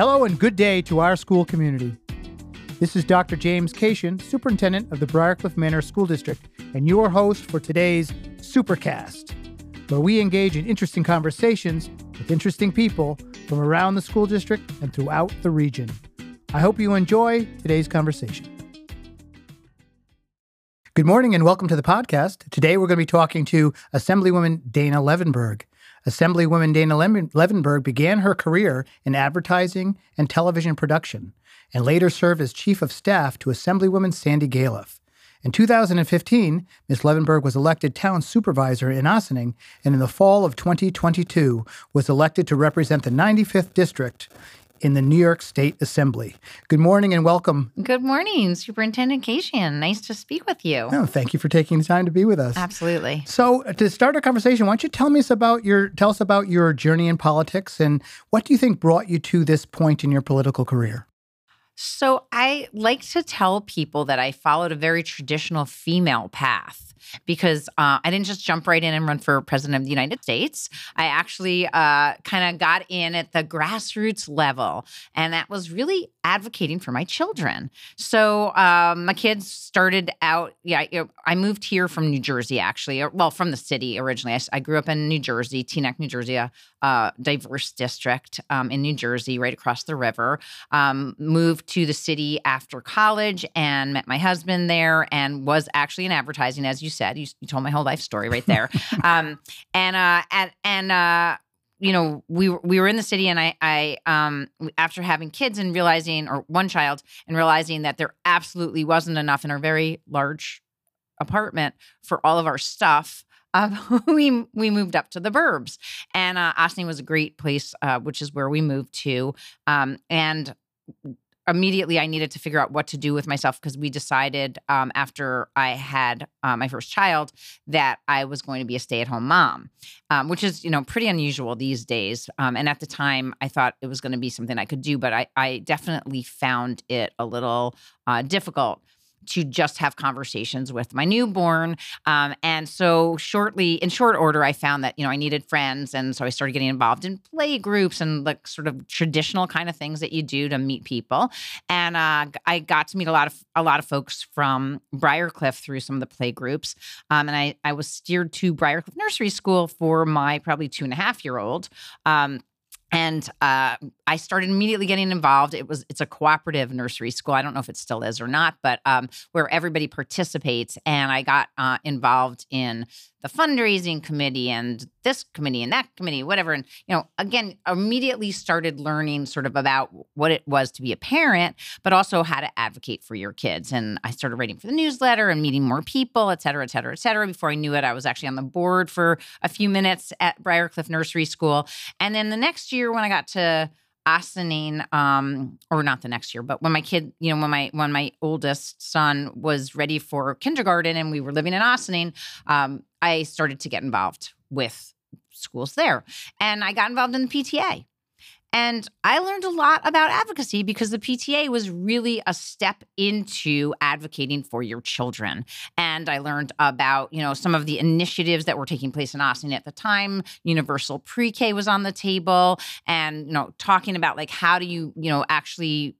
Hello and good day to our school community. This is Dr. James Kaishian, Superintendent of the Briarcliff Manor School District, and your host for today's Supercast, where we engage in interesting conversations with interesting people from around the school district and throughout the region. I hope you enjoy today's conversation. Good morning and welcome to the podcast. Today we're going to be talking to Assemblywoman Dana Levenberg. Assemblywoman Dana Levenberg began her career in advertising and television production and later served as Chief of Staff to Assemblywoman Sandy Galef. In 2015, Ms. Levenberg was elected town supervisor in Ossining and in the fall of 2022 was elected to represent the 95th district in the New York State Assembly. Good morning and welcome. Good morning, Superintendent Kaishian. Nice to speak with you. Oh, thank you for taking the time to be with us. Absolutely. So, uh, to start our conversation, why don't you tell me about your tell us about your journey in politics and what do you think brought you to this point in your political career? So, I like to tell people that I followed a very traditional female path because uh, I didn't just jump right in and run for president of the United States. I actually uh, kind of got in at the grassroots level, and that was really advocating for my children. So um, my kids started out. Yeah, I moved here from New Jersey, actually. Well, from the city originally. I, I grew up in New Jersey, Teaneck, New Jersey, a uh, diverse district um, in New Jersey, right across the river. Um, moved to the city after college and met my husband there, and was actually in advertising, as you said. You, you told my whole life story right there. um, and uh, and and uh, you know, we we were in the city, and I I um after having kids and realizing, or one child, and realizing that there absolutely wasn't enough in our very large apartment for all of our stuff. Uh, we we moved up to the burbs, and uh, Ossining was a great place, uh, which is where we moved to. Um, and immediately I needed to figure out what to do with myself because we decided um, after I had uh, my first child that I was going to be a stay at home mom, um, which is you know pretty unusual these days. Um, and at the time, I thought it was going to be something I could do, but I, I definitely found it a little uh, difficult to just have conversations with my newborn. Um, and so, shortly, in short order, I found that, you know, I needed friends. And so I started getting involved in play groups and like sort of traditional kind of things that you do to meet people. And uh, I got to meet a lot of a lot of folks from Briarcliff through some of the play groups. Um, and I, I was steered to Briarcliff Nursery School for my probably two and a half year old. Um, and uh, I started immediately getting involved. It was it's a cooperative nursery school. I don't know if it still is or not, but um, where everybody participates. And I got uh, involved in the fundraising committee and this committee and that committee, whatever. And you know, again, immediately started learning sort of about what it was to be a parent, but also how to advocate for your kids. And I started writing for the newsletter and meeting more people, et cetera, et cetera, et cetera. Before I knew it, I was actually on the board for a few minutes at Briarcliff Nursery School. And then the next year, when I got to Ossining, um, or not the next year, but when my kid, you know, when my when my oldest son was ready for kindergarten and we were living in Ossining, um, I started to get involved with schools there, and I got involved in the PTA. And I learned a lot about advocacy because the PTA was really a step into advocating for your children. And I learned about, you know, some of the initiatives that were taking place in Ossining at the time. Universal pre-K was on the table and, you know, talking about like how do you, you know, actually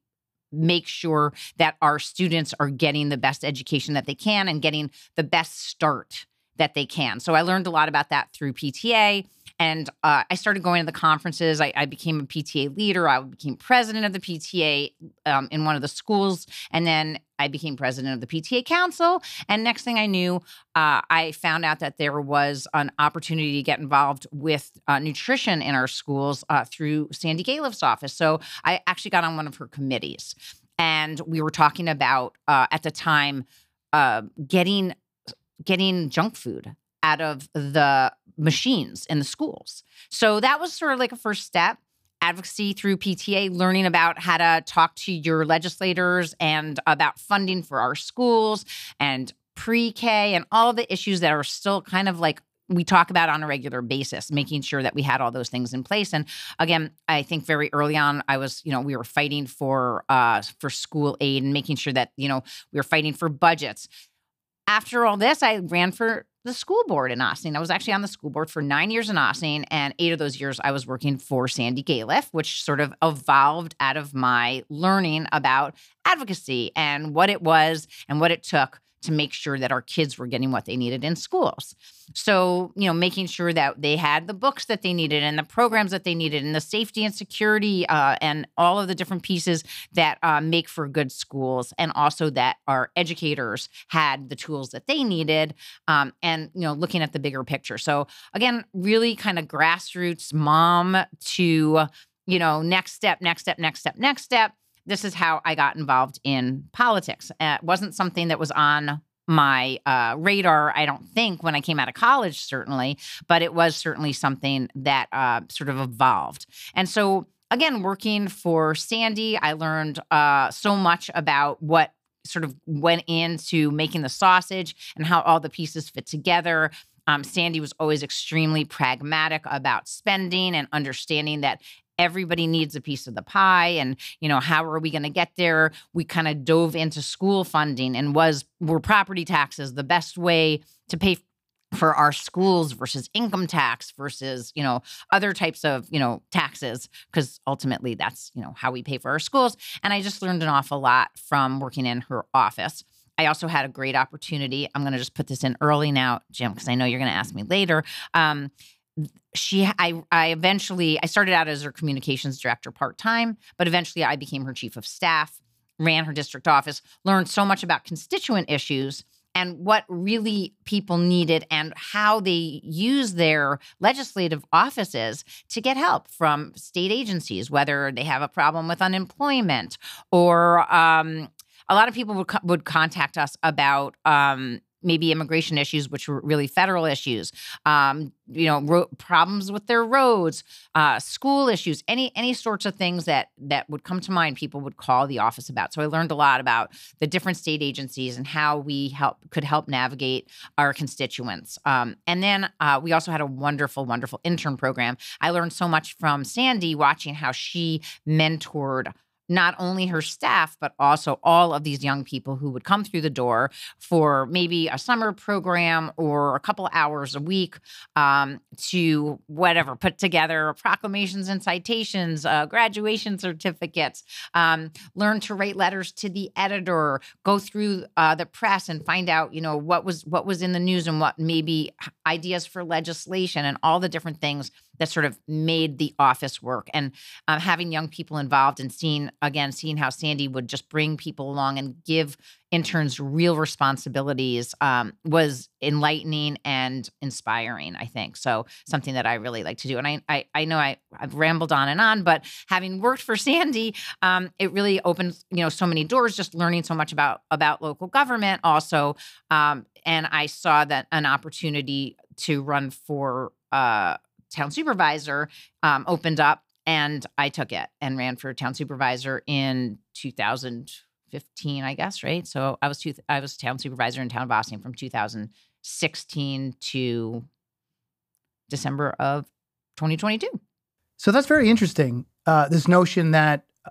make sure that our students are getting the best education that they can and getting the best start that they can. So I learned a lot about that through PTA. And uh, I started going to the conferences. I, I, became a PTA leader. I became president of the PTA um, in one of the schools. And then I became president of the PTA council. And next thing I knew, uh, I found out that there was an opportunity to get involved with uh, nutrition in our schools uh, through Sandy Galef's office. So I actually got on one of her committees. And we were talking about, uh, at the time, uh, getting getting junk food out of the machines in the schools. So that was sort of like a first step. Advocacy through PTA, learning about how to talk to your legislators and about funding for our schools and pre K and all the issues that are still kind of like we talk about on a regular basis, making sure that we had all those things in place. And again, I think very early on, I was, you know, we were fighting for uh for school aid and making sure that, you know, we were fighting for budgets after all this, I ran for the school board in Ossining. I was actually on the school board for nine years in Ossining, and eight of those years I was working for Sandy Galef, which sort of evolved out of my learning about advocacy and what it was and what it took to make sure that our kids were getting what they needed in schools. So, you know, making sure that they had the books that they needed and the programs that they needed and the safety and security uh, and all of the different pieces that uh, make for good schools, and also that our educators had the tools that they needed, um, and you know, looking at the bigger picture. So, again, really kind of grassroots mom to you know, next step, next step, next step, next step this is how I got involved in politics. Uh, it wasn't something that was on my uh, radar, I don't think, when I came out of college, certainly, but it was certainly something that uh, sort of evolved. And so, again, working for Sandy, I learned uh, so much about what sort of went into making the sausage and how all the pieces fit together. Um, Sandy was always extremely pragmatic about spending and understanding that everybody needs a piece of the pie and you know how are we going to get there we kind of dove into school funding and was were property taxes the best way to pay for our schools versus income tax versus you know other types of you know taxes because ultimately that's you know how we pay for our schools and i just learned an awful lot from working in her office I also had a great opportunity. I'm going to just put this in early now, Jim, because I know you're going to ask me later. Um, she I I eventually I started out as her communications director part-time, but eventually I became her chief of staff, ran her district office, learned so much about constituent issues and what really people needed and how they use their legislative offices to get help from state agencies, whether they have a problem with unemployment or um, a lot of people would, would contact us about um, maybe immigration issues, which were really federal issues, um, you know, ro- problems with their roads, uh, school issues, any any sorts of things that that would come to mind. People would call the office about. So I learned a lot about the different state agencies and how we help could help navigate our constituents. Um, and then uh, we also had a wonderful, wonderful intern program. I learned so much from Sandy watching how she mentored not only her staff, but also all of these young people who would come through the door for maybe a summer program or a couple hours a week um, to whatever, put together proclamations and citations, uh, graduation certificates, um, learn to write letters to the editor, go through uh, the press and find out, you know, what was what was in the news and what maybe ideas for legislation and all the different things that sort of made the office work. And uh, having young people involved and seeing, again, seeing how Sandy would just bring people along and give interns real responsibilities um, was enlightening and inspiring, I think. So something that I really like to do. And I, I, I know I, I've rambled on and on, but having worked for Sandy, um, it really opened, you know, so many doors, just learning so much about, about local government also. Um, and I saw that an opportunity to run for uh, town supervisor um, opened up and I took it and ran for town supervisor in 2015, I guess, right? So I was two, I was town supervisor in town of Ossining from 2016 to December of 2022. So that's very interesting. Uh, this notion that uh,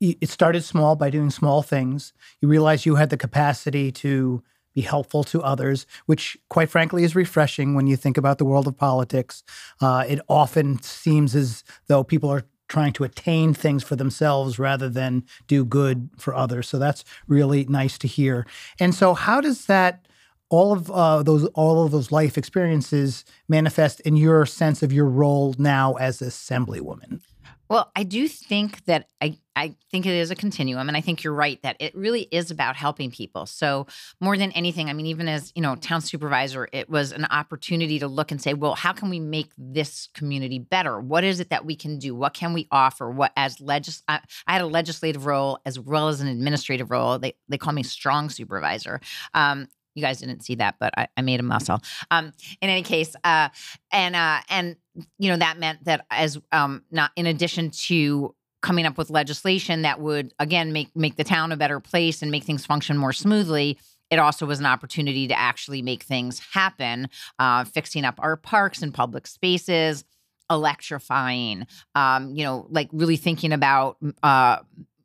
it started small by doing small things. You realized you had the capacity to be helpful to others, which, quite frankly, is refreshing when you think about the world of politics. Uh, it often seems as though people are trying to attain things for themselves rather than do good for others. So that's really nice to hear. And so, how does that? all of uh, those all of those life experiences manifest in your sense of your role now as assemblywoman well, I do think that I, I think it is a continuum. And I think you're right that it really is about helping people. So more than anything, I mean, even as, you know, town supervisor, it was an opportunity to look and say, well, how can we make this community better? What is it that we can do? What can we offer? What as legis I, I had a legislative role as well as an administrative role. They they call me strong supervisor. Um, you guys didn't see that, but I, I made a muscle. Um, in any case, uh, and uh, and you know that meant that as um, not in addition to coming up with legislation that would again make make the town a better place and make things function more smoothly it also was an opportunity to actually make things happen uh, fixing up our parks and public spaces electrifying um, you know like really thinking about uh,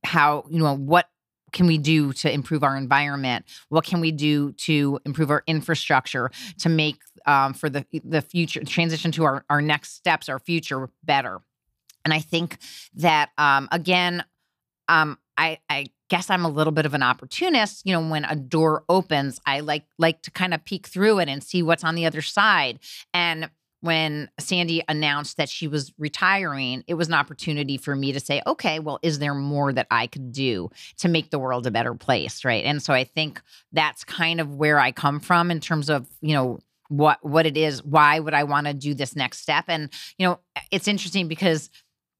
how you know what can we do to improve our environment? What can we do to improve our infrastructure to make um, for the the future transition to our our next steps, our future better? And I think that um, again, um, I I guess I'm a little bit of an opportunist. You know, when a door opens, I like like to kind of peek through it and see what's on the other side. And when Sandy announced that she was retiring, it was an opportunity for me to say, okay, well, is there more that I could do to make the world a better place? Right. And so I think that's kind of where I come from in terms of, you know, what what it is, why would I want to do this next step? And, you know, it's interesting because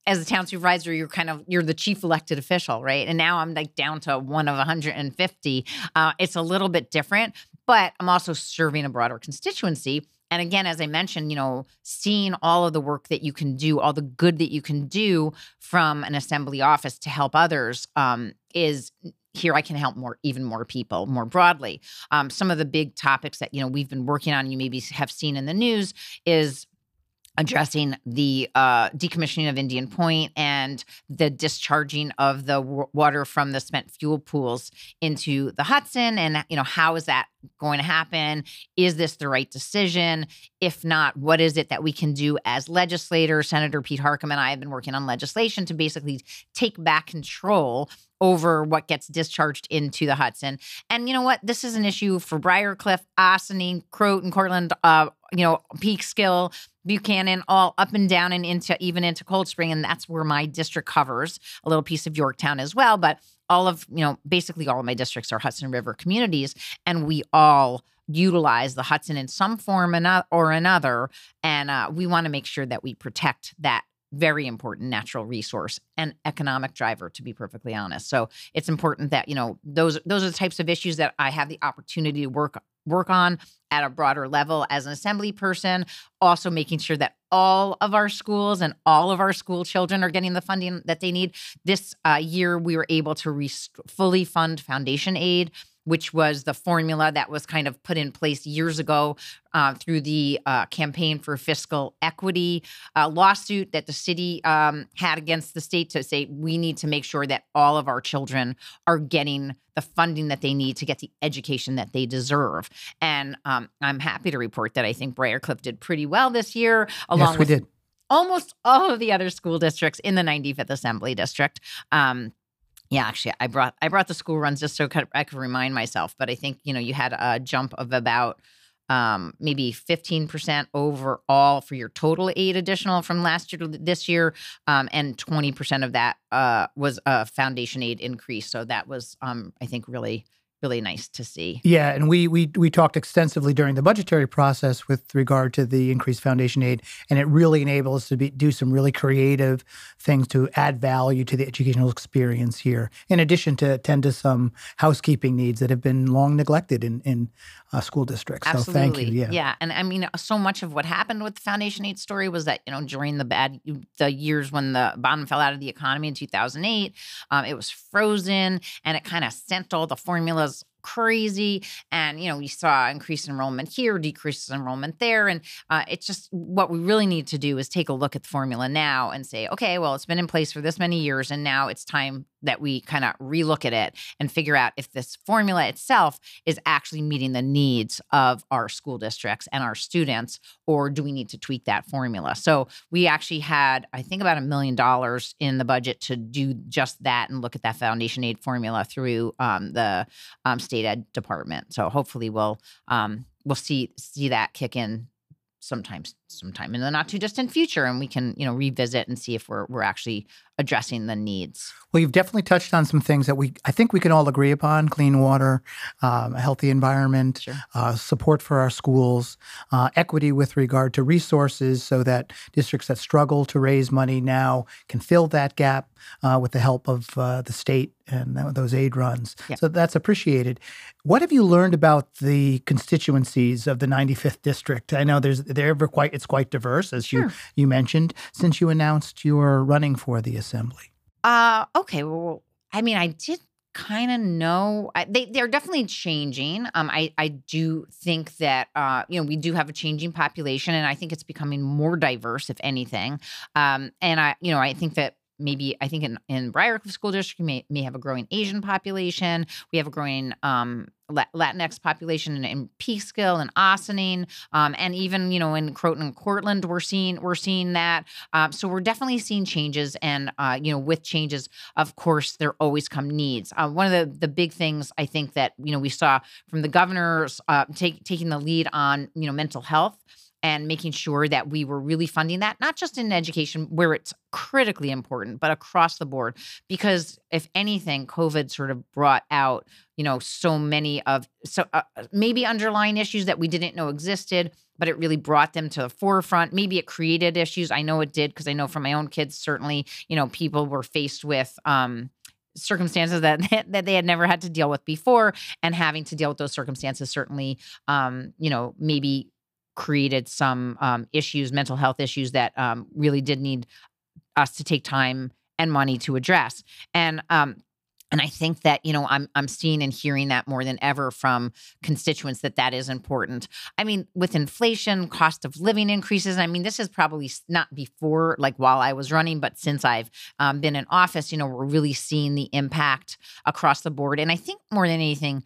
as a town supervisor, you're kind of you're the chief elected official, right? And now I'm like down to one of 150. Uh, it's a little bit different, but I'm also serving a broader constituency. And again, as I mentioned, you know, seeing all of the work that you can do, all the good that you can do from an assembly office to help others um, is here I can help more, even more people more broadly. Um, some of the big topics that you know we've been working on, you maybe have seen in the news, is addressing the uh, decommissioning of Indian Point and the discharging of the w- water from the spent fuel pools into the Hudson. And, you know, how is that going to happen? Is this the right decision? If not, what is it that we can do as legislators? Senator Pete Harckham and I have been working on legislation to basically take back control over what gets discharged into the Hudson. And you know what? This is an issue for Briarcliff, Ossining, Croton, Cortlandt, uh, you know, Peekskill, Buchanan, all up and down and into even into Cold Spring. And that's where my district covers a little piece of Yorktown as well. But all of, you know, basically all of my districts are Hudson River communities. And we all utilize the Hudson in some form or another. And uh, we want to make sure that we protect that very important natural resource and economic driver to be perfectly honest. So it's important that you know those those are the types of issues that i have the opportunity to work work on at a broader level as an assembly person also making sure that all of our schools and all of our school children are getting the funding that they need. This uh, year we were able to fully fund foundation aid which was the formula that was kind of put in place years ago uh, through the uh, campaign for fiscal equity uh, lawsuit that the city um, had against the state to say we need to make sure that all of our children are getting the funding that they need to get the education that they deserve. And um, I'm happy to report that I think Briarcliff did pretty well this year, along yes, with did. almost all of the other school districts in the 95th Assembly District. Um, yeah, actually, I brought I brought the school runs just so I could remind myself. But I think you know you had a jump of about um, maybe 15% overall for your total aid additional from last year to this year. Um, and 20% of that uh, was a foundation aid increase. So that was, um, I think, really really nice to see. Yeah, and we we we talked extensively during the budgetary process with regard to the increased foundation aid, and it really enables us to be, do some really creative things to add value to the educational experience here. In addition to attend to some housekeeping needs that have been long neglected in in uh, school districts. Absolutely. So thank you. Yeah, yeah, and I mean, so much of what happened with the foundation aid story was that you know during the bad the years when the bottom fell out of the economy in 2008, um, it was frozen, and it kind of sent all the formulas crazy. And, you know, we saw increased enrollment here, decreased enrollment there. And uh, it's just what we really need to do is take a look at the formula now and say, okay, well, it's been in place for this many years. And now it's time that we kind of relook at it and figure out if this formula itself is actually meeting the needs of our school districts and our students, or do we need to tweak that formula? So we actually had, I think, about a million dollars in the budget to do just that and look at that foundation aid formula through um, the um, state ed department. So hopefully we'll um, we'll see see that kick in sometimes sometime in the not too distant future and we can you know revisit and see if we're we're actually addressing the needs well you've definitely touched on some things that we i think we can all agree upon clean water um, a healthy environment sure. uh, support for our schools uh, equity with regard to resources so that districts that struggle to raise money now can fill that gap uh, with the help of uh, the state and those aid runs yeah. so that's appreciated what have you learned about the constituencies of the 95th district i know there's they're quite it's quite diverse, as sure. you you mentioned, since you announced you were running for the assembly. Uh, okay. Well, I mean, I did kind of know I, they they're definitely changing. Um, I I do think that uh, you know, we do have a changing population, and I think it's becoming more diverse, if anything. Um, and I, you know, I think that maybe I think in in Briarcliff School District may may have a growing Asian population. We have a growing um, Latinx population in, in Peekskill and Ossining, um, and even you know in Croton and Cortlandt, we're seeing we're seeing that. Um, so we're definitely seeing changes, and uh, you know with changes, of course, there always come needs. Uh, one of the the big things I think that you know we saw from the governors uh, take, taking the lead on you know mental health and making sure that we were really funding that, not just in education where it's critically important, but across the board. Because if anything, COVID sort of brought out, you know, so many of so uh, uh, maybe underlying issues that we didn't know existed, but it really brought them to the forefront. Maybe it created issues. I know it did because I know from my own kids, certainly, you know, people were faced with. um circumstances that that they had never had to deal with before and having to deal with those circumstances certainly um you know maybe created some um, issues, mental health issues that um, really did need us to take time and money to address. And um, and I think that you know I'm I'm seeing and hearing that more than ever from constituents that that is important. I mean, with inflation, cost of living increases. I mean, this is probably not before like while I was running, but since I've um, been in office, you know, we're really seeing the impact across the board. And I think more than anything,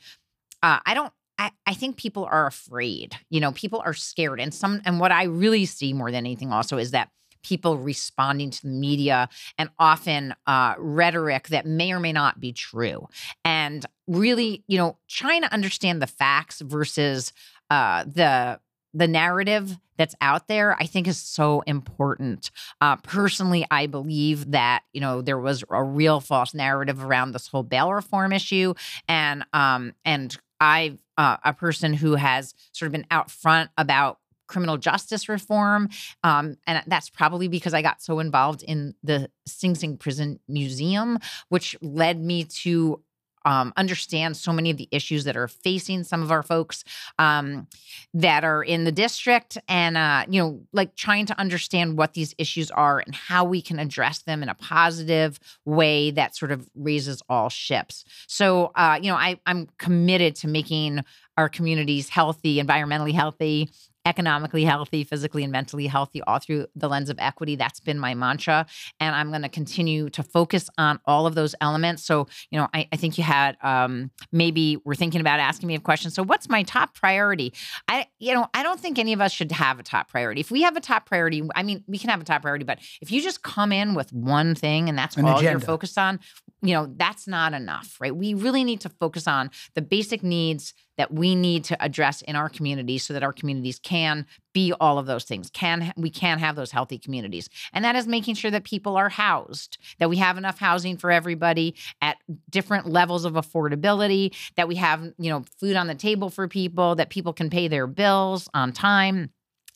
uh, I don't I, I think people are afraid. You know, people are scared. And some and what I really see more than anything also is that people responding to the media and often uh, rhetoric that may or may not be true. And really, you know, trying to understand the facts versus uh, the the narrative that's out there i think is so important uh, personally i believe that you know there was a real false narrative around this whole bail reform issue and um and I've uh, a person who has sort of been out front about criminal justice reform. Um, and that's probably because I got so involved in the Sing Sing Prison Museum, which led me to um, understand so many of the issues that are facing some of our folks um, that are in the district and uh, you know like trying to understand what these issues are and how we can address them in a positive way that sort of raises all ships. So uh, you know I, i'm committed to making our communities healthy environmentally healthy economically healthy, physically and mentally healthy, all through the lens of equity. That's been my mantra. And I'm going to continue to focus on all of those elements. So, you know, I, I think you had um, maybe we're thinking about asking me a question. So, what's my top priority? I, you know, I don't think any of us should have a top priority. If we have a top priority, I mean, we can have a top priority, but if you just come in with one thing and that's An all agenda. you're focused on, you know, that's not enough, right? We really need to focus on the basic needs that we need to address in our communities so that our communities can be all of those things can we can have those healthy communities and that is making sure that people are housed that we have enough housing for everybody at different levels of affordability that we have you know food on the table for people that people can pay their bills on time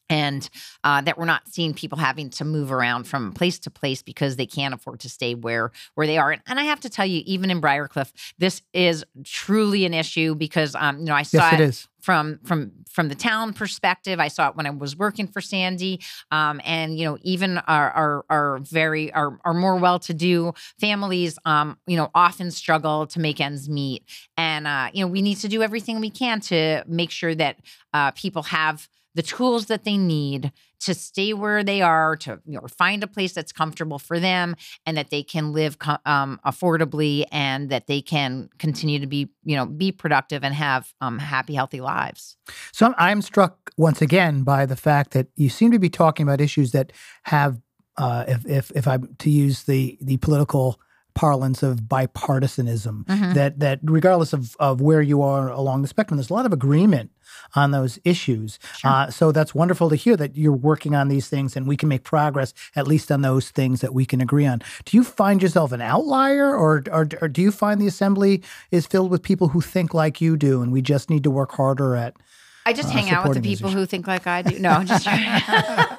and uh, that we're not seeing people having to move around from place to place because they can't afford to stay where where they are. And, and I have to tell you, even in Briarcliff, this is truly an issue because um, you know I saw yes, it, from from from the town perspective. I saw it when I was working for Sandy, um, and you know even our our, our very our, our more well to do families, um, you know, often struggle to make ends meet, and uh, you know we need to do everything we can to make sure that uh, people have the tools that they need to stay where they are, to you know, find a place that's comfortable for them, and that they can live um, affordably, and that they can continue to be, you know, be productive and have um, happy, healthy lives. So I'm struck once again by the fact that you seem to be talking about issues that have, uh, if if if I'm to use the the political parlance of bipartisanism mm-hmm. that that regardless of, of where you are along the spectrum there's a lot of agreement on those issues sure. uh, so that's wonderful to hear that you're working on these things and we can make progress at least on those things that we can agree on do you find yourself an outlier or, or, or do you find the assembly is filled with people who think like you do and we just need to work harder at I just uh, hang out with the people who think like I do. No, I'm just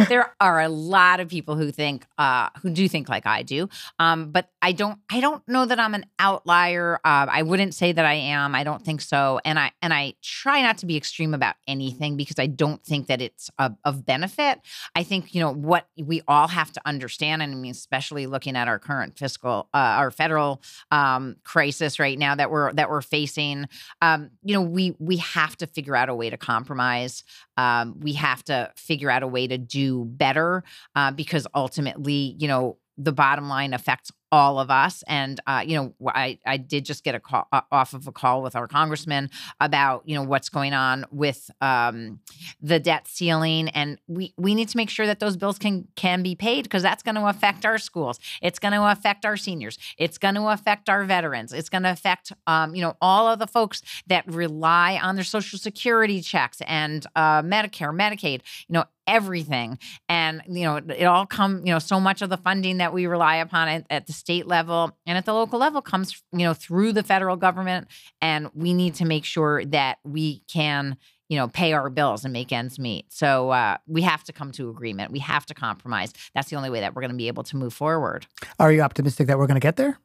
there are a lot of people who think uh, who do think like I do. Um, but I don't I don't know that I'm an outlier. Uh, I wouldn't say that I am. I don't think so. And I and I try not to be extreme about anything because I don't think that it's of, of benefit. I think you know what we all have to understand, and I mean especially looking at our current fiscal uh, our federal um, crisis right now that we're that we're facing. Um, you know we we have to figure out a way to compromise. Um, we have to figure out a way to do better uh, because ultimately, you know, the bottom line affects all of us. And uh, you know, I I did just get a call uh, off of a call with our congressman about you know what's going on with um, the debt ceiling, and we we need to make sure that those bills can can be paid because that's going to affect our schools. It's going to affect our seniors. It's going to affect our veterans. It's going to affect um, you know all of the folks that rely on their Social Security checks and uh, Medicare, Medicaid. You know everything. And you know it all come you know so much of the funding that we rely upon at, at, the state level and at the local level comes you know through the federal government. And we need to make sure that we can you know pay our bills and make ends meet. So uh, we have to come to agreement. We have to compromise. That's the only way that we're going to be able to move forward. Are you optimistic that we're going to get there?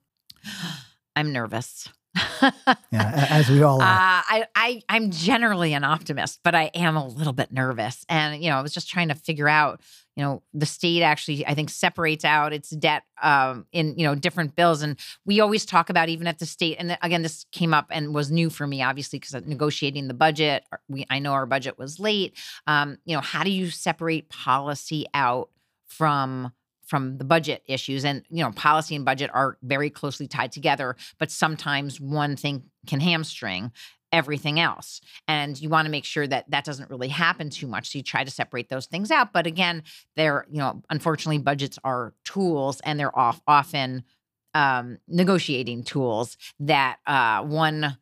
I'm nervous yeah, as we all are. Uh, I, I, I'm generally an optimist, but I am a little bit nervous. And, you know, I was just trying to figure out, you know, the state actually, I think, separates out its debt um, in, you know, different bills. And we always talk about, even at the state, and again, this came up and was new for me, obviously, because negotiating the budget, we, I know our budget was late. Um, you know, how do you separate policy out from from the budget issues and you know policy and budget are very closely tied together but sometimes one thing can hamstring everything else and you want to make sure that that doesn't really happen too much so you try to separate those things out but again they're you know unfortunately budgets are tools and they're off, often um, negotiating tools that uh, one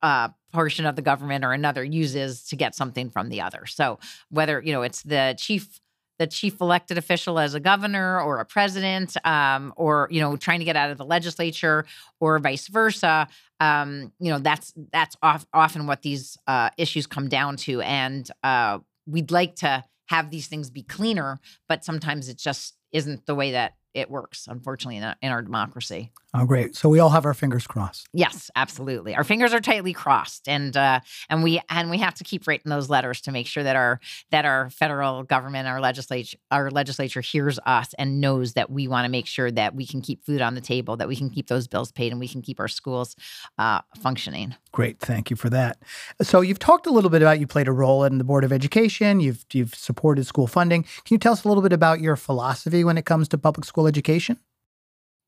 uh, portion of the government or another uses to get something from the other so whether you know it's the chief the chief elected official as a governor or a president, um, or you know, trying to get out of the legislature, or vice versa. Um, you know, that's that's off, often what these uh, issues come down to, and uh, we'd like to have these things be cleaner, but sometimes it just isn't the way that it works, unfortunately, in, a, in our democracy. Oh, great! So we all have our fingers crossed. Yes, absolutely. Our fingers are tightly crossed, and uh, and we and we have to keep writing those letters to make sure that our that our federal government, our legislature, our legislature hears us and knows that we want to make sure that we can keep food on the table, that we can keep those bills paid, and we can keep our schools uh, functioning. Great, thank you for that. So you've talked a little bit about you played a role in the board of education. You've you've supported school funding. Can you tell us a little bit about your philosophy when it comes to public school education?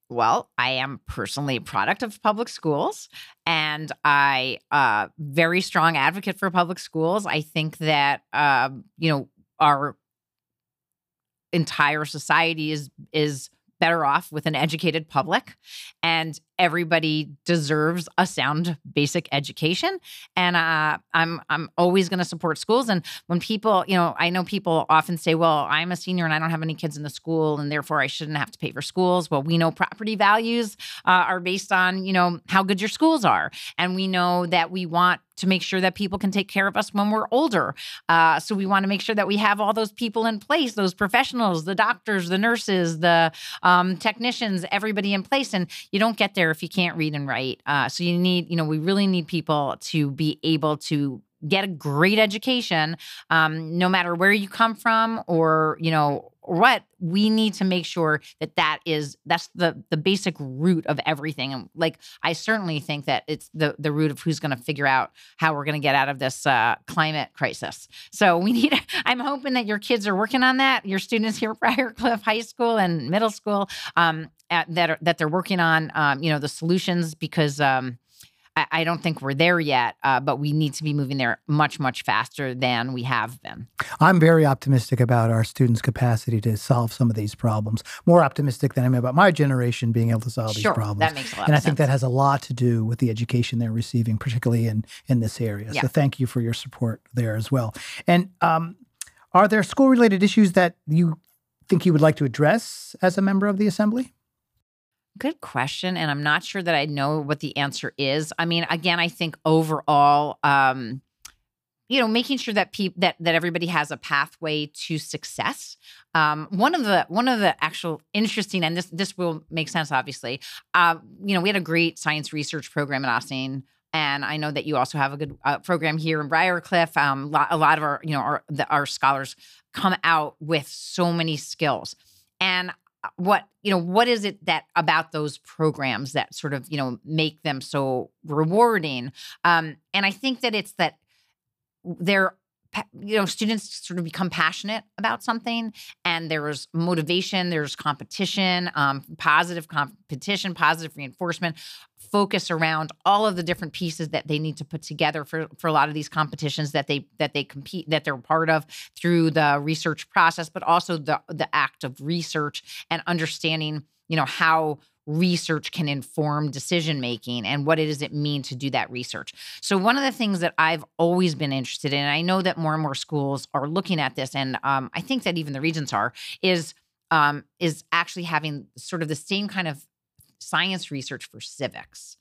Well, I am personally a product of public schools, and I uh, very strong advocate for public schools. I think that uh, you know our entire society is is better off with an educated public and everybody deserves a sound basic education. And uh, i'm i'm always going to support schools. And when people you know i know people often say well i'm a senior and i don't have any kids in the school and therefore i shouldn't have to pay for schools. Well we know property values uh, are based on you know how good your schools are. And we know that we want to make sure that people can take care of us when we're older. Uh, so we want to make sure that we have all those people in place, those professionals, the doctors, the nurses, the um, technicians, everybody in place. And you don't get there if you can't read and write. Uh, so you need, you know, we really need people to be able to get a great education um, no matter where you come from or you know what we need to make sure that that is that's the the basic root of everything. And like i certainly think that it's the the root of who's going to figure out how we're going to get out of this uh, climate crisis. So we need i'm hoping that your kids are working on that your students here at briarcliff high school and middle school um, at, that are, that they're working on um, you know the solutions because um, I, don't think we're there yet, uh, but we need to be moving there much, much faster than we have been. I'm very optimistic about our students' capacity to solve some of these problems. More optimistic than I am about my generation being able to solve sure, these problems. That makes a lot and I think that has a lot to do with the education they're receiving, particularly in in this area. Yeah. So thank you for your support there as well. And um, are there school related issues that you think you would like to address as a member of the assembly? Good question. And I'm not sure that I know what the answer is. I mean, again, I think overall, um, you know, making sure that people that that everybody has a pathway to success. Um, one of the one of the actual interesting, and this this will make sense, obviously. Uh, you know, we had a great science research program at Ossining. And I know that you also have a good uh, program here in Briarcliff. Um, a lot of our, you know, our, the, our scholars come out with so many skills. And what you know what is it that about those programs that sort of you know make them so rewarding? Um and i think that it's that they're you know students sort of become passionate about something and there's motivation there's competition um, positive competition positive reinforcement focus around all of the different pieces that they need to put together for for a lot of these competitions that they that they compete that they're part of through the research process but also the the act of research and understanding you know how research can inform decision making and what it does it mean to do that research. So one of the things that I've always been interested in, and I know that more and more schools are looking at this, and um, I think that even the regents are, is um, is actually having sort of the same kind of science research for civics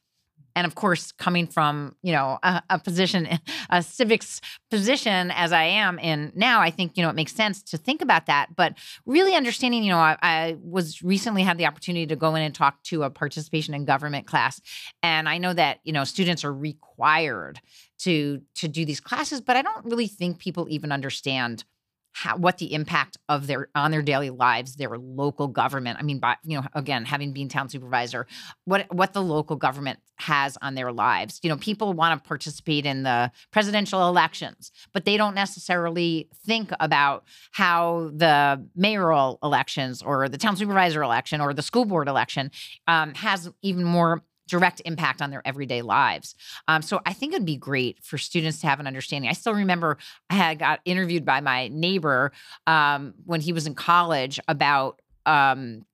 and of course coming from you know a, a, position a civics position as i am in now i think you know it makes sense to think about that but really understanding you know I, I, was recently had the opportunity to go in and talk to a participation in government class and i know that you know students are required to to do these classes but i don't really think people even understand how, what the impact of their on their daily lives, their local government. I mean, by you know, again, having been town supervisor, what what the local government has on their lives. You know, people want to participate in the presidential elections, but they don't necessarily think about how the mayoral elections or the town supervisor election or the school board election um, has even more direct impact on their everyday lives. Um, so I think it'd be great for students to have an understanding. I still remember I had got interviewed by my neighbor um, when he was in college about um,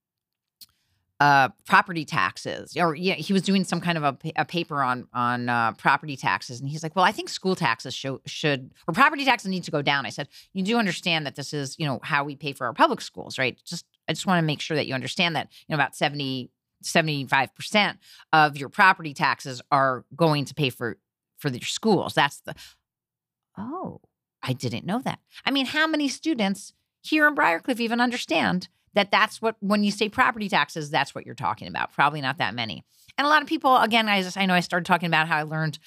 uh, property taxes, or yeah, he was doing some kind of a, a paper on on uh, property taxes, and he's like, "Well, I think school taxes should should or property taxes need to go down." I said, "You do understand that this is you know how we pay for our public schools, right? Just I just want to make sure that you understand that you know about seventy 75% of your property taxes are going to pay for for your schools. That's the Oh, I didn't know that. I mean, how many students here in Briarcliff even understand that that's what when you say property taxes, that's what you're talking about? Probably not that many. And a lot of people again, I just I know I started talking about how I learned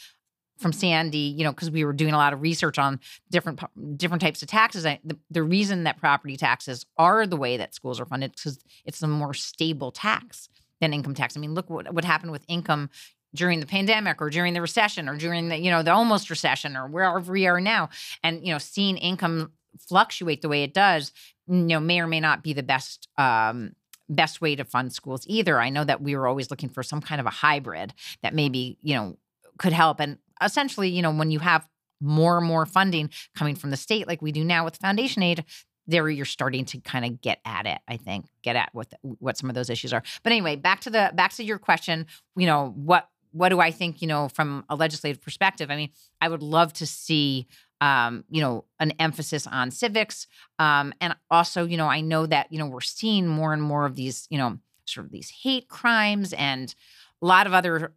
from Sandy, you know, because we were doing a lot of research on different different types of taxes. I, the, the reason that property taxes are the way that schools are funded because it's a more stable tax than income tax. I mean, look what, what happened with income during the pandemic or during the recession or during the, you know, the almost recession or wherever we are now. And, you know, seeing income fluctuate the way it does, you know, may or may not be the best um, best way to fund schools either. I know that we were always looking for some kind of a hybrid that maybe, you know, could help. And essentially, you know, when you have more and more funding coming from the state like we do now with foundation aid, there you're starting to kind of get at it i think get at what the, what some of those issues are but anyway back to the back to your question you know what what do i think you know from a legislative perspective i mean i would love to see um, you know an emphasis on civics um, and also you know i know that you know we're seeing more and more of these you know sort of these hate crimes and a lot of other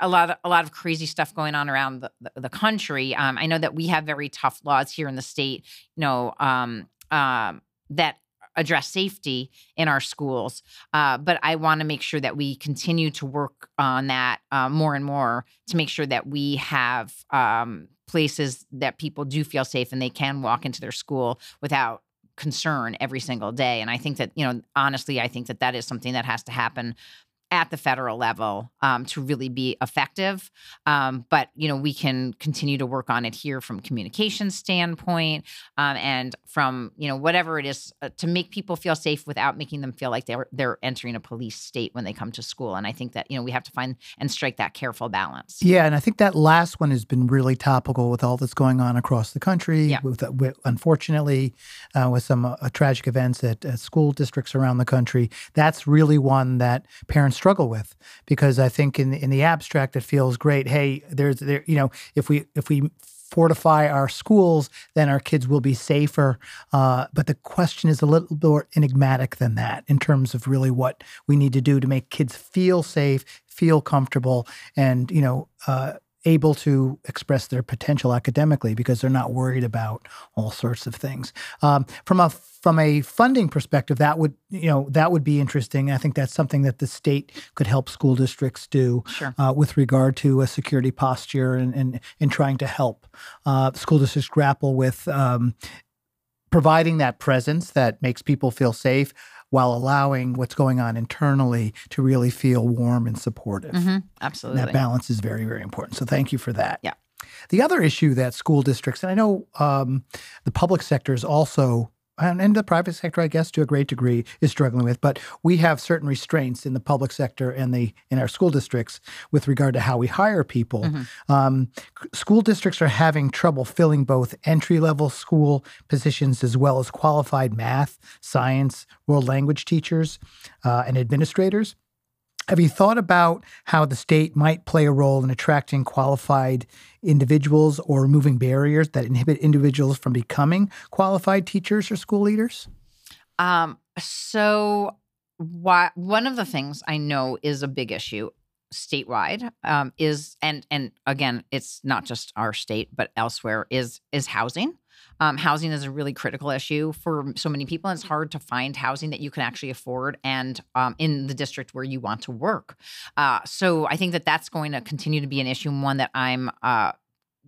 a lot of a lot of crazy stuff going on around the, the, the country. Um, I know that we have very tough laws here in the state. You know, um, um, that address safety in our schools. Uh, but I want to make sure that we continue to work on that uh, more and more to make sure that we have um, places that people do feel safe and they can walk into their school without concern every single day. And I think that, you know, honestly, I think that that is something that has to happen at the federal level um, to really be effective. Um, but you know, we can continue to work on it here from communication standpoint um, and from you know whatever it is uh, to make people feel safe without making them feel like they're they're entering a police state when they come to school. And I think that you know we have to find and strike that careful balance. Yeah, and I think that last one has been really topical with all that's going on across the country. Yeah. With, uh, with unfortunately, uh, with some uh, tragic events at, at school districts around the country, that's really one that parents struggle with because I think in in the abstract it feels great. Hey, there's there you know if we if we fortify our schools, then our kids will be safer. Uh, but the question is a little more enigmatic than that in terms of really what we need to do to make kids feel safe, feel comfortable, and you know. Uh, able to express their potential academically because they're not worried about all sorts of things. Um, from a from a funding perspective, that would you know that would be interesting. I think that's something that the state could help school districts do sure. uh, with regard to a security posture and and, and trying to help uh, school districts grapple with um, providing that presence that makes people feel safe while allowing what's going on internally to really feel warm and supportive. Mm-hmm. Absolutely. And that balance is very, very important. So thank you for that. Yeah. The other issue that school districts, and I know um, the public sector is also and the private sector, I guess, to a great degree, is struggling with. But we have certain restraints in the public sector and the in our school districts with regard to how we hire people. Mm-hmm. Um, school districts are having trouble filling both entry level school positions as well as qualified math, science, world language teachers, uh, and administrators. Have you thought about how the state might play a role in attracting qualified individuals or removing barriers that inhibit individuals from becoming qualified teachers or school leaders? Um, so, why, one of the things I know is a big issue statewide um, is and and again it's not just our state but elsewhere is is housing um, housing is a really critical issue for so many people, and it's hard to find housing that you can actually afford and um, in the district where you want to work. Uh, so I think that that's going to continue to be an issue, and one that I'm. Uh,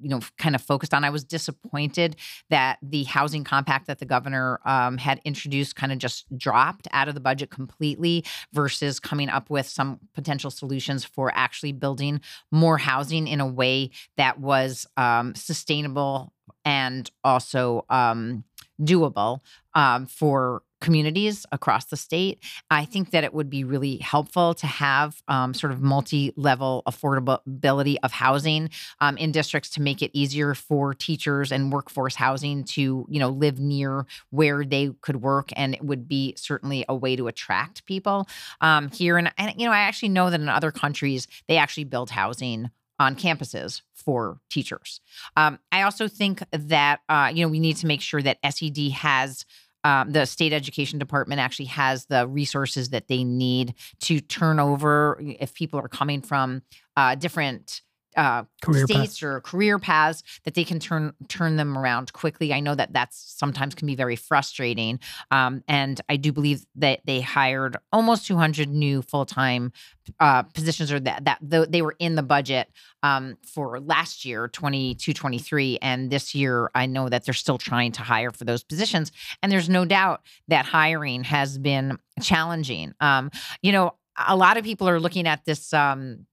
you know, kind of focused on. I was disappointed that the housing compact that the governor um, had introduced kind of just dropped out of the budget completely versus coming up with some potential solutions for actually building more housing in a way that was um, sustainable and also um, doable um, for communities across the state. I think that it would be really helpful to have um, sort of multi-level affordability of housing um, in districts to make it easier for teachers and workforce housing to you know live near where they could work, and it would be certainly a way to attract people um, here. And, and you know, I actually know that in other countries they actually build housing on campuses for teachers. Um, I also think that uh, you know we need to make sure that SED has um, the state education department actually has the resources that they need to turn over if people are coming from uh, different uh, career states paths. or career paths that they can turn turn them around quickly. I know that that's sometimes can be very frustrating, um, and I do believe that they hired almost 200 new full time uh, positions, or that that they were in the budget um, for last year, 22, 23, and this year I know that they're still trying to hire for those positions, and there's no doubt that hiring has been challenging. Um, you know, a lot of people are looking at this um,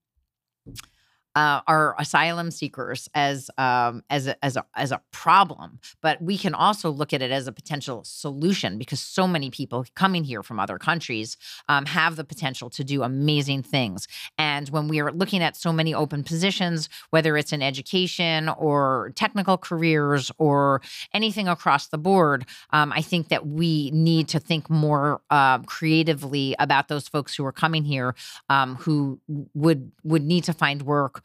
uh, our asylum seekers as um, as a, as a as a problem, but we can also look at it as a potential solution because so many people coming here from other countries um, have the potential to do amazing things. And when we are looking at so many open positions, whether it's in education or technical careers or anything across the board, um, I think that we need to think more uh, creatively about those folks who are coming here um, who would would need to find work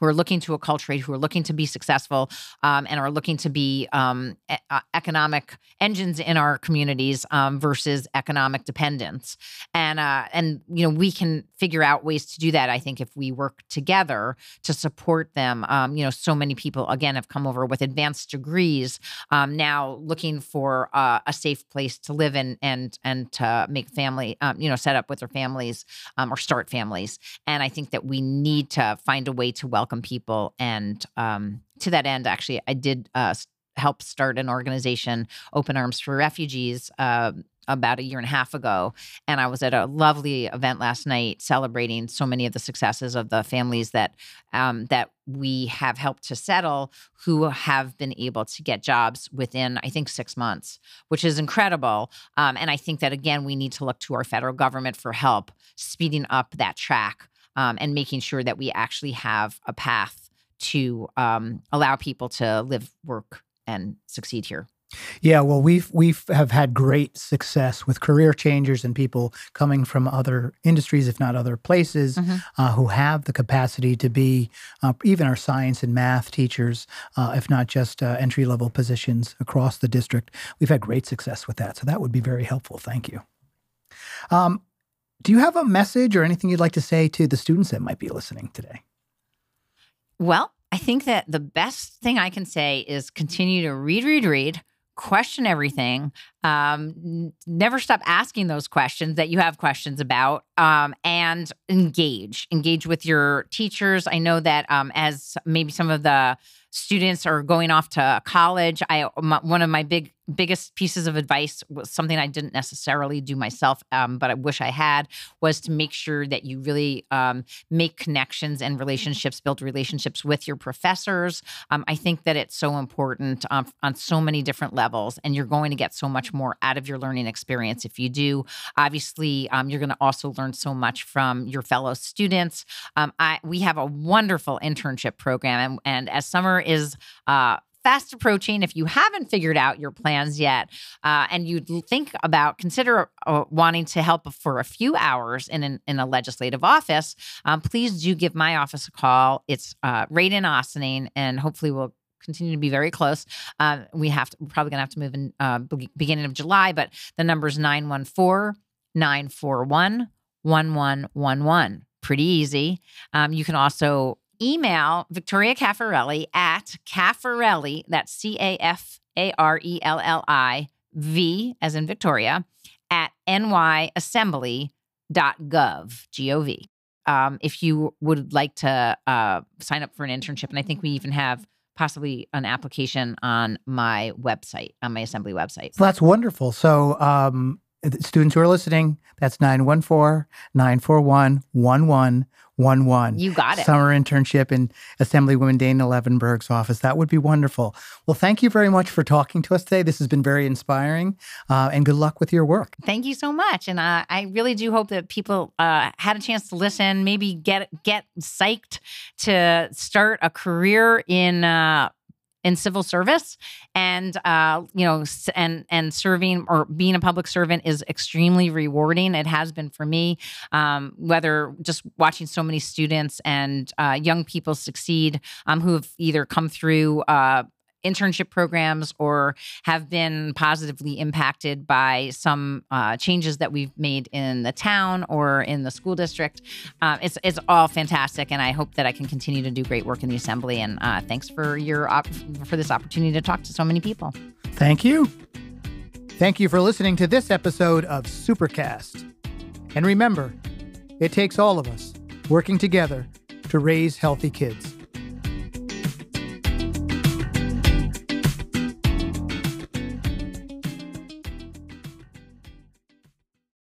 who are looking to acculturate, who are looking to be successful, um, and are looking to be um, e- uh, economic engines in our communities um, versus economic dependence. And uh, and you know we can figure out ways to do that. I think if we work together to support them. Um, you know, so many people again have come over with advanced degrees um, now looking for uh, a safe place to live in and and to make family. Um, you know, set up with their families or start families. And I think that we need to find a way to welcome welcome people. And um, to that end, actually, I did uh, help start an organization, Open Arms for Refugees. Uh, about a year and a half ago. And I was at a lovely event last night celebrating so many of the successes of the families that um, that we have helped to settle who have been able to get jobs within, I think, six months, which is incredible. Um, and I think that, again, we need to look to our federal government for help speeding up that track um, and making sure that we actually have a path to um, allow people to live, work, and succeed here. Yeah, well, we've we've have had great success with career changers and people coming from other industries, if not other places, mm-hmm. uh, who have the capacity to be uh, even our science and math teachers, uh, if not just uh, entry level positions across the district. We've had great success with that, so that would be very helpful. Thank you. Um, do you have a message or anything you'd like to say to the students that might be listening today? Well, I think that the best thing I can say is continue to read, read, read, question everything. Um, n- never stop asking those questions that you have questions about, um, and engage. Engage with your teachers. I know that um, as maybe some of the students are going off to college, I one of my big biggest pieces of advice was something I didn't necessarily do myself, um, but I wish I had, was to make sure that you really um, make connections and relationships, build relationships with your professors. Um, I think that it's so important um, on so many different levels, and you're going to get so much more out of your learning experience if you do. Obviously, um, you're going to also learn so much from your fellow students. Um, I we have a wonderful internship program, and, and as summer is uh, fast approaching. If you haven't figured out your plans yet, uh, and you think about consider uh, wanting to help for a few hours in an, in a legislative office, um, please do give my office a call. It's uh, in Ossining, and hopefully we'll continue to be very close. Uh, we have to, we're probably going to have to move in uh, beginning of July, but the number is 914 941 1111. Pretty easy. Um, you can also email Victoria Cafarelli at Cafarelli, that's C A F A R E L L I, V as in Victoria, at nyassembly.gov, G O V. Um, if you would like to uh, sign up for an internship, and I think we even have possibly an application on my website, on my assembly website. Well, that's wonderful. So, um, students who are listening, that's 914 941 1111. You got it. Summer internship in Assemblywoman Dana Levenberg's office. That would be wonderful. Well, thank you very much for talking to us today. This has been very inspiring, uh, and good luck with your work. Thank you so much. And uh, I really do hope that people uh, had a chance to listen, maybe get get psyched to start a career in uh, in civil service. And uh, you know and and serving or being a public servant is extremely rewarding. It has been for me um, whether just watching so many students and uh, young people succeed um, who have either come through uh, internship programs or have been positively impacted by some uh, changes that we've made in the town or in the school district. Uh, it's it's all fantastic, and I hope that I can continue to do great work in the assembly. And uh, thanks for your op- for this opportunity to talk to so many people. Thank you. Thank you for listening to this episode of Supercast. And remember, it takes all of us working together to raise healthy kids.